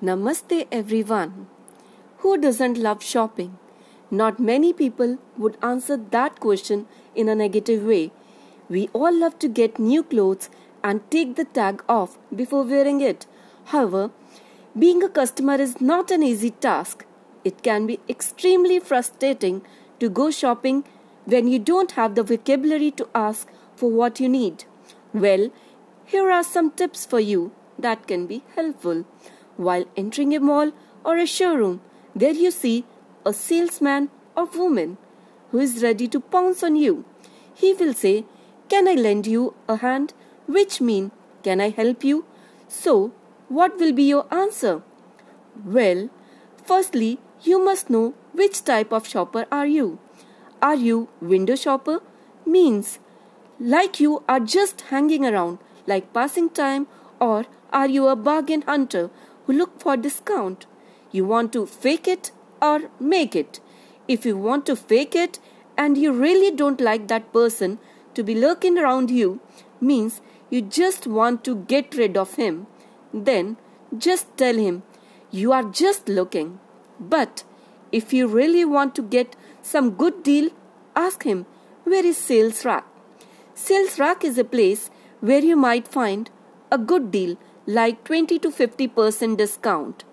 Namaste everyone. Who doesn't love shopping? Not many people would answer that question in a negative way. We all love to get new clothes and take the tag off before wearing it. However, being a customer is not an easy task. It can be extremely frustrating to go shopping when you don't have the vocabulary to ask for what you need. Well, here are some tips for you that can be helpful. While entering a mall or a showroom, there you see a salesman or woman who is ready to pounce on you. He will say, Can I lend you a hand? Which mean, Can I help you? So, what will be your answer? Well, firstly, you must know which type of shopper are you. Are you window shopper? Means like you are just hanging around like passing time or are you a bargain hunter who look for discount? You want to fake it or make it? If you want to fake it and you really don't like that person to be lurking around you, means you just want to get rid of him, then just tell him you are just looking. But if you really want to get some good deal, ask him where is sales rack. Sales rack is a place where you might find a good deal like 20 to 50% discount.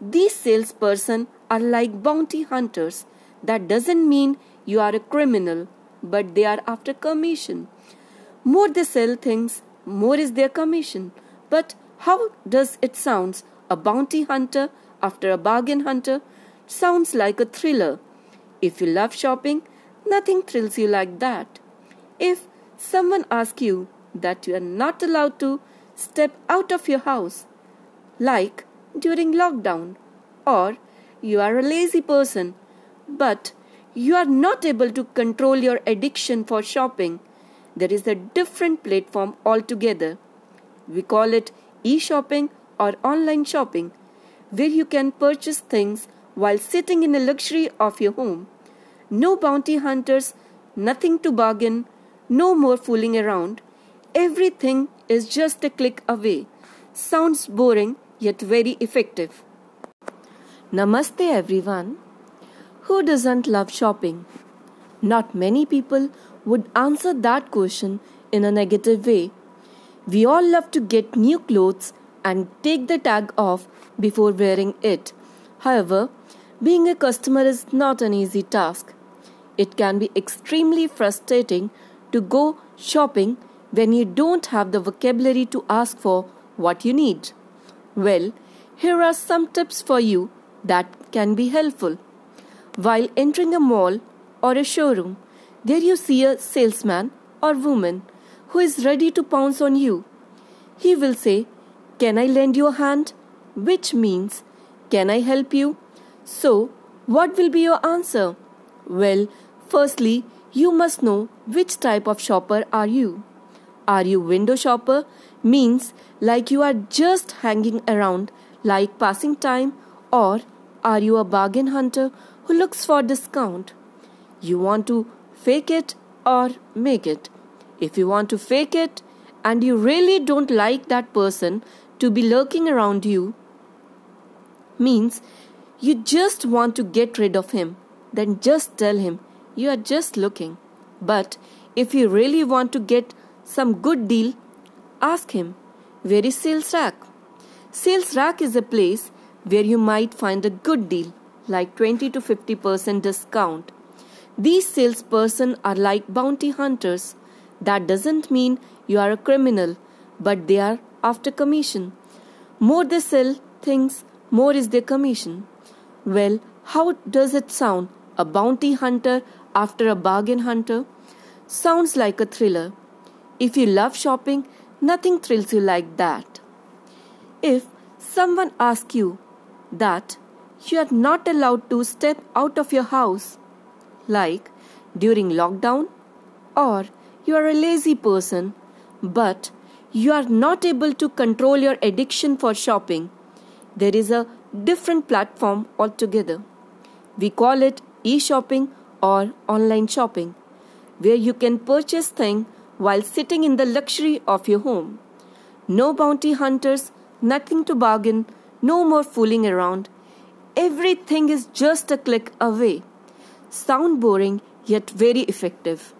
These salesperson are like bounty hunters. That doesn't mean you are a criminal, but they are after commission. More they sell things, more is their commission. But how does it sound? A bounty hunter after a bargain hunter sounds like a thriller. If you love shopping, nothing thrills you like that. If someone asks you that you are not allowed to step out of your house, like during lockdown, or you are a lazy person, but you are not able to control your addiction for shopping, there is a different platform altogether. We call it e shopping or online shopping, where you can purchase things while sitting in the luxury of your home. No bounty hunters, nothing to bargain, no more fooling around. Everything is just a click away. Sounds boring yet very effective. Namaste everyone. Who doesn't love shopping? Not many people would answer that question in a negative way. We all love to get new clothes and take the tag off before wearing it. However, being a customer is not an easy task. It can be extremely frustrating to go shopping when you don't have the vocabulary to ask for what you need? Well, here are some tips for you that can be helpful. While entering a mall or a showroom, there you see a salesman or woman who is ready to pounce on you. He will say, Can I lend you a hand? Which means, Can I help you? So, what will be your answer? Well, firstly, you must know which type of shopper are you. Are you window shopper? Means like you are just hanging around like passing time or are you a bargain hunter who looks for discount? You want to fake it or make it. If you want to fake it and you really don't like that person to be lurking around you, means you just want to get rid of him, then just tell him you are just looking. But if you really want to get some good deal, ask him, Where is Sales Rack? Sales Rack is a place where you might find a good deal, like 20 to 50% discount. These salesperson are like bounty hunters. That doesn't mean you are a criminal, but they are after commission. More they sell things, more is their commission. Well, how does it sound? A bounty hunter after a bargain hunter? Sounds like a thriller. If you love shopping, nothing thrills you like that. If someone asks you that you are not allowed to step out of your house, like during lockdown, or you are a lazy person, but you are not able to control your addiction for shopping, there is a different platform altogether. We call it e shopping or online shopping, where you can purchase things while sitting in the luxury of your home. No bounty hunters, nothing to bargain, No more fooling around. Everything is just a click away. Sound boring, yet very effective.